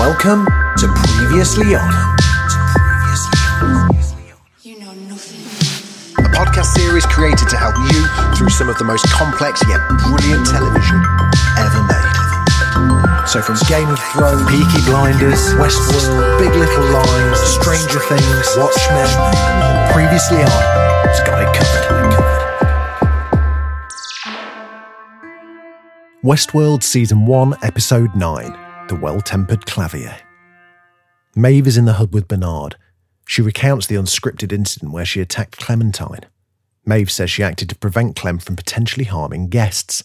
Welcome to Previously On, You know nothing. a podcast series created to help you through some of the most complex yet brilliant television ever made. So from Game of Thrones, Peaky Blinders, Westworld, Big Little Lies, Stranger Things, Watchmen, Previously On, it's got it covered. Westworld Season 1, Episode 9 The Well Tempered Clavier. Maeve is in the hub with Bernard. She recounts the unscripted incident where she attacked Clementine. Maeve says she acted to prevent Clem from potentially harming guests.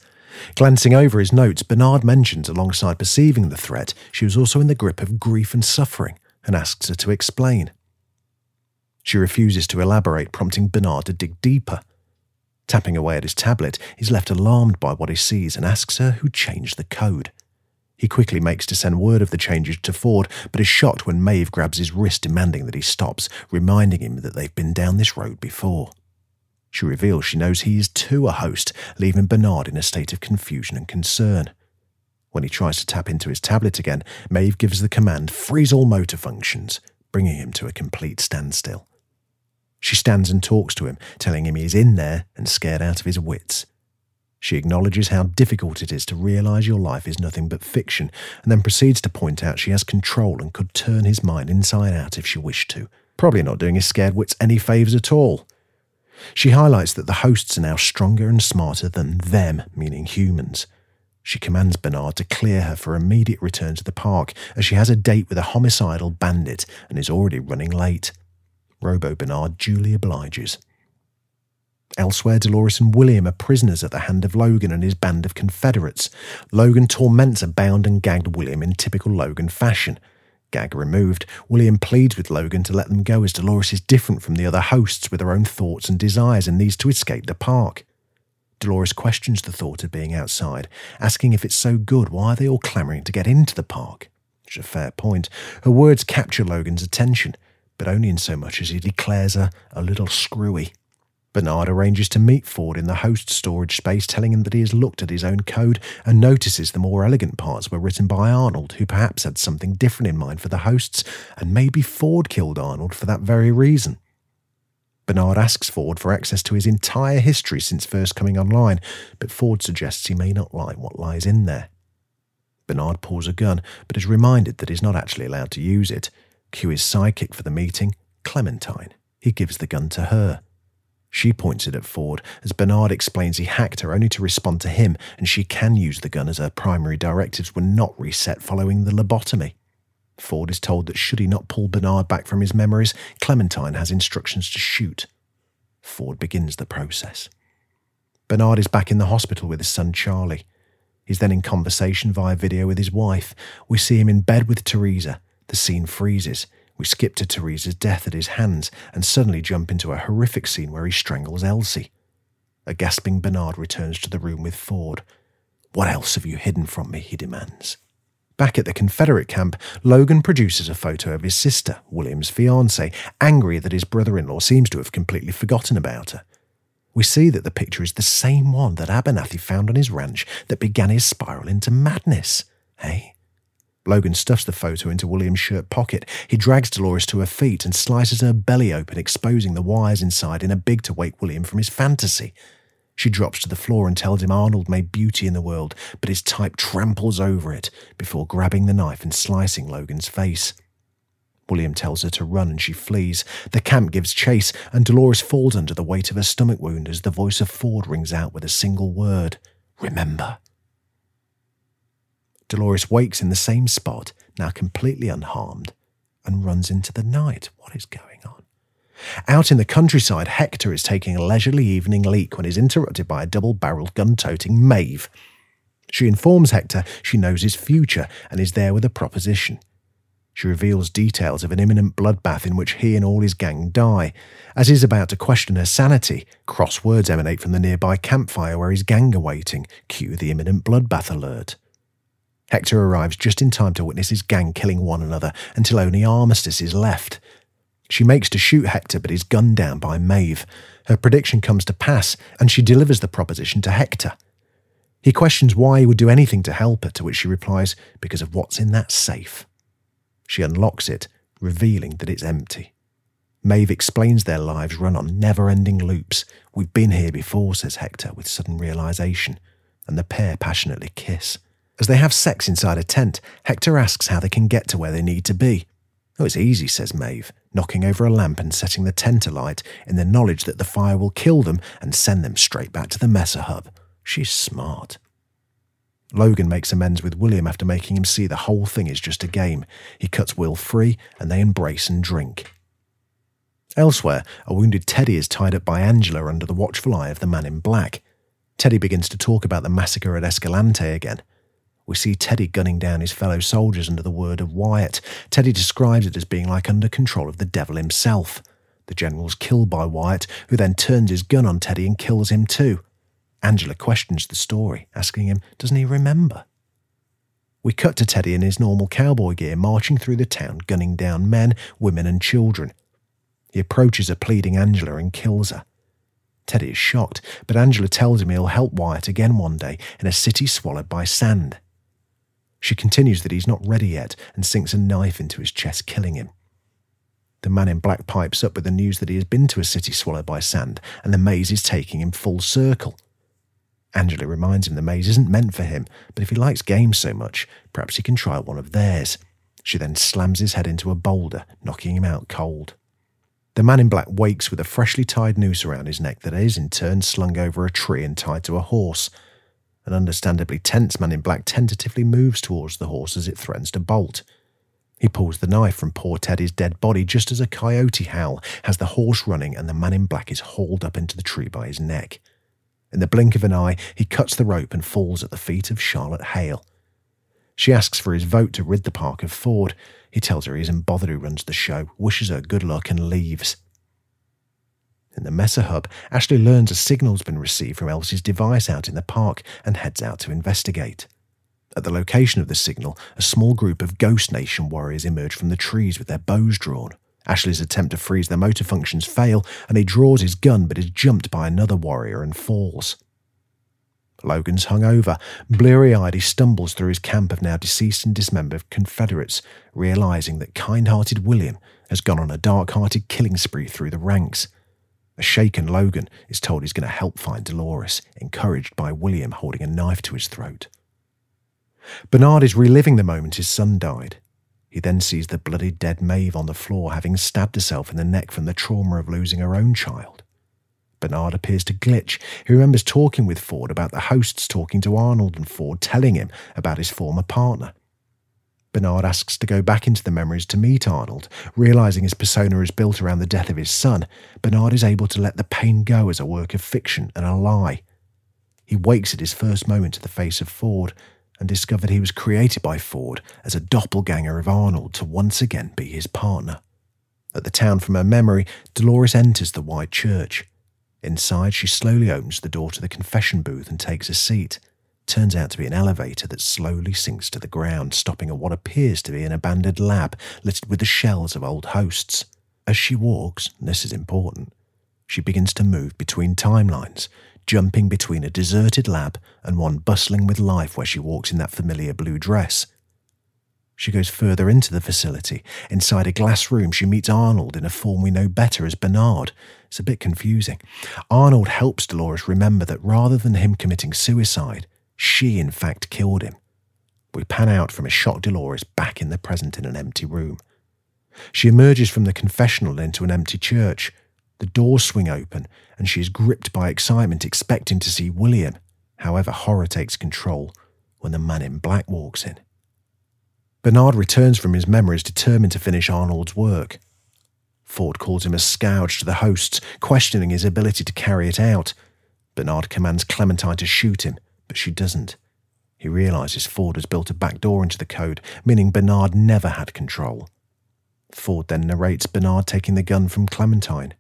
Glancing over his notes, Bernard mentions alongside perceiving the threat, she was also in the grip of grief and suffering and asks her to explain. She refuses to elaborate, prompting Bernard to dig deeper. Tapping away at his tablet, he's left alarmed by what he sees and asks her who changed the code. He quickly makes to send word of the changes to Ford, but is shocked when Maeve grabs his wrist, demanding that he stops, reminding him that they've been down this road before. She reveals she knows he is too a host, leaving Bernard in a state of confusion and concern. When he tries to tap into his tablet again, Maeve gives the command freeze all motor functions, bringing him to a complete standstill. She stands and talks to him, telling him he is in there and scared out of his wits. She acknowledges how difficult it is to realise your life is nothing but fiction, and then proceeds to point out she has control and could turn his mind inside out if she wished to, probably not doing his scared wits any favours at all. She highlights that the hosts are now stronger and smarter than them, meaning humans. She commands Bernard to clear her for immediate return to the park, as she has a date with a homicidal bandit and is already running late. Robo Bernard duly obliges. Elsewhere, Dolores and William are prisoners at the hand of Logan and his band of Confederates. Logan torments a bound and gagged William in typical Logan fashion. Gag removed, William pleads with Logan to let them go as Dolores is different from the other hosts with her own thoughts and desires and needs to escape the park. Dolores questions the thought of being outside, asking if it's so good, why are they all clamouring to get into the park? Which is a fair point. Her words capture Logan's attention, but only in so much as he declares her a little screwy. Bernard arranges to meet Ford in the host storage space, telling him that he has looked at his own code and notices the more elegant parts were written by Arnold, who perhaps had something different in mind for the hosts, and maybe Ford killed Arnold for that very reason. Bernard asks Ford for access to his entire history since first coming online, but Ford suggests he may not like what lies in there. Bernard pulls a gun, but is reminded that he's not actually allowed to use it. Cue his psychic for the meeting, Clementine. He gives the gun to her. She points it at Ford as Bernard explains he hacked her only to respond to him, and she can use the gun as her primary directives were not reset following the lobotomy. Ford is told that should he not pull Bernard back from his memories, Clementine has instructions to shoot. Ford begins the process. Bernard is back in the hospital with his son Charlie. He's then in conversation via video with his wife. We see him in bed with Teresa. The scene freezes. We skip to Teresa's death at his hands and suddenly jump into a horrific scene where he strangles Elsie. A gasping Bernard returns to the room with Ford. What else have you hidden from me? he demands. Back at the Confederate camp, Logan produces a photo of his sister, William's fiancée, angry that his brother in law seems to have completely forgotten about her. We see that the picture is the same one that Abernathy found on his ranch that began his spiral into madness. Hey? Logan stuffs the photo into William's shirt pocket. He drags Dolores to her feet and slices her belly open, exposing the wires inside in a big to wake William from his fantasy. She drops to the floor and tells him Arnold made beauty in the world, but his type tramples over it before grabbing the knife and slicing Logan's face. William tells her to run and she flees. The camp gives chase, and Dolores falls under the weight of her stomach wound as the voice of Ford rings out with a single word Remember. Dolores wakes in the same spot, now completely unharmed, and runs into the night. What is going on? Out in the countryside, Hector is taking a leisurely evening leak when he's interrupted by a double barreled gun toting Maeve. She informs Hector she knows his future and is there with a proposition. She reveals details of an imminent bloodbath in which he and all his gang die. As he's about to question her sanity, cross words emanate from the nearby campfire where his gang are waiting. Cue the imminent bloodbath alert. Hector arrives just in time to witness his gang killing one another until only Armistice is left. She makes to shoot Hector but is gunned down by Maeve. Her prediction comes to pass and she delivers the proposition to Hector. He questions why he would do anything to help her, to which she replies, because of what's in that safe. She unlocks it, revealing that it's empty. Maeve explains their lives run on never ending loops. We've been here before, says Hector with sudden realization, and the pair passionately kiss. As they have sex inside a tent, Hector asks how they can get to where they need to be. Oh, it's easy, says Maeve, knocking over a lamp and setting the tent alight in the knowledge that the fire will kill them and send them straight back to the Mesa hub. She's smart. Logan makes amends with William after making him see the whole thing is just a game. He cuts Will free and they embrace and drink. Elsewhere, a wounded Teddy is tied up by Angela under the watchful eye of the man in black. Teddy begins to talk about the massacre at Escalante again. We see Teddy gunning down his fellow soldiers under the word of Wyatt. Teddy describes it as being like under control of the devil himself. The general's killed by Wyatt, who then turns his gun on Teddy and kills him too. Angela questions the story, asking him, doesn't he remember? We cut to Teddy in his normal cowboy gear, marching through the town, gunning down men, women, and children. He approaches a pleading Angela and kills her. Teddy is shocked, but Angela tells him he'll help Wyatt again one day in a city swallowed by sand. She continues that he's not ready yet and sinks a knife into his chest, killing him. The man in black pipes up with the news that he has been to a city swallowed by sand and the maze is taking him full circle. Angela reminds him the maze isn't meant for him, but if he likes games so much, perhaps he can try one of theirs. She then slams his head into a boulder, knocking him out cold. The man in black wakes with a freshly tied noose around his neck that is in turn slung over a tree and tied to a horse. An understandably tense man in black tentatively moves towards the horse as it threatens to bolt. He pulls the knife from poor Teddy's dead body just as a coyote howl has the horse running and the man in black is hauled up into the tree by his neck. In the blink of an eye, he cuts the rope and falls at the feet of Charlotte Hale. She asks for his vote to rid the park of Ford. He tells her he isn't bothered who runs the show, wishes her good luck, and leaves. In the Mesa hub, Ashley learns a signal's been received from Elsie's device out in the park and heads out to investigate. At the location of the signal, a small group of Ghost Nation warriors emerge from the trees with their bows drawn. Ashley's attempt to freeze their motor functions fail, and he draws his gun but is jumped by another warrior and falls. Logan's hung over. Bleary eyed, he stumbles through his camp of now deceased and dismembered Confederates, realizing that kind hearted William has gone on a dark hearted killing spree through the ranks. A shaken Logan is told he's going to help find Dolores, encouraged by William holding a knife to his throat. Bernard is reliving the moment his son died. He then sees the bloody dead Maeve on the floor, having stabbed herself in the neck from the trauma of losing her own child. Bernard appears to glitch. He remembers talking with Ford about the hosts talking to Arnold and Ford telling him about his former partner. Bernard asks to go back into the memories to meet Arnold. Realizing his persona is built around the death of his son, Bernard is able to let the pain go as a work of fiction and a lie. He wakes at his first moment to the face of Ford and discovered he was created by Ford as a doppelganger of Arnold to once again be his partner. At the town from her memory, Dolores enters the white church. Inside, she slowly opens the door to the confession booth and takes a seat turns out to be an elevator that slowly sinks to the ground, stopping at what appears to be an abandoned lab littered with the shells of old hosts. As she walks, this is important, she begins to move between timelines, jumping between a deserted lab and one bustling with life where she walks in that familiar blue dress. She goes further into the facility. Inside a glass room, she meets Arnold in a form we know better as Bernard. It's a bit confusing. Arnold helps Dolores remember that rather than him committing suicide, she in fact killed him. We pan out from a shocked Dolores back in the present in an empty room. She emerges from the confessional into an empty church. The doors swing open, and she is gripped by excitement, expecting to see William. However, horror takes control when the man in black walks in. Bernard returns from his memories determined to finish Arnold's work. Ford calls him a scourge to the hosts, questioning his ability to carry it out. Bernard commands Clementine to shoot him, but she doesn't. He realizes Ford has built a back door into the code, meaning Bernard never had control. Ford then narrates Bernard taking the gun from Clementine.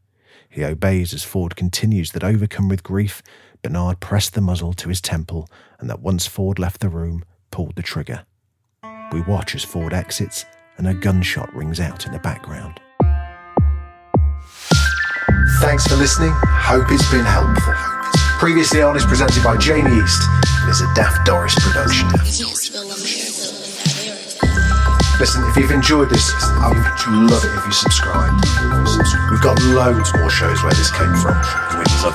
He obeys as Ford continues that overcome with grief, Bernard pressed the muzzle to his temple and that once Ford left the room, pulled the trigger. We watch as Ford exits and a gunshot rings out in the background. Thanks for listening. Hope it's been helpful. Previously on is presented by Jamie East and is a Daft Doris production. Listen, if you've enjoyed this, I would love it if you subscribed. We've got loads more shows where this came from, we'd love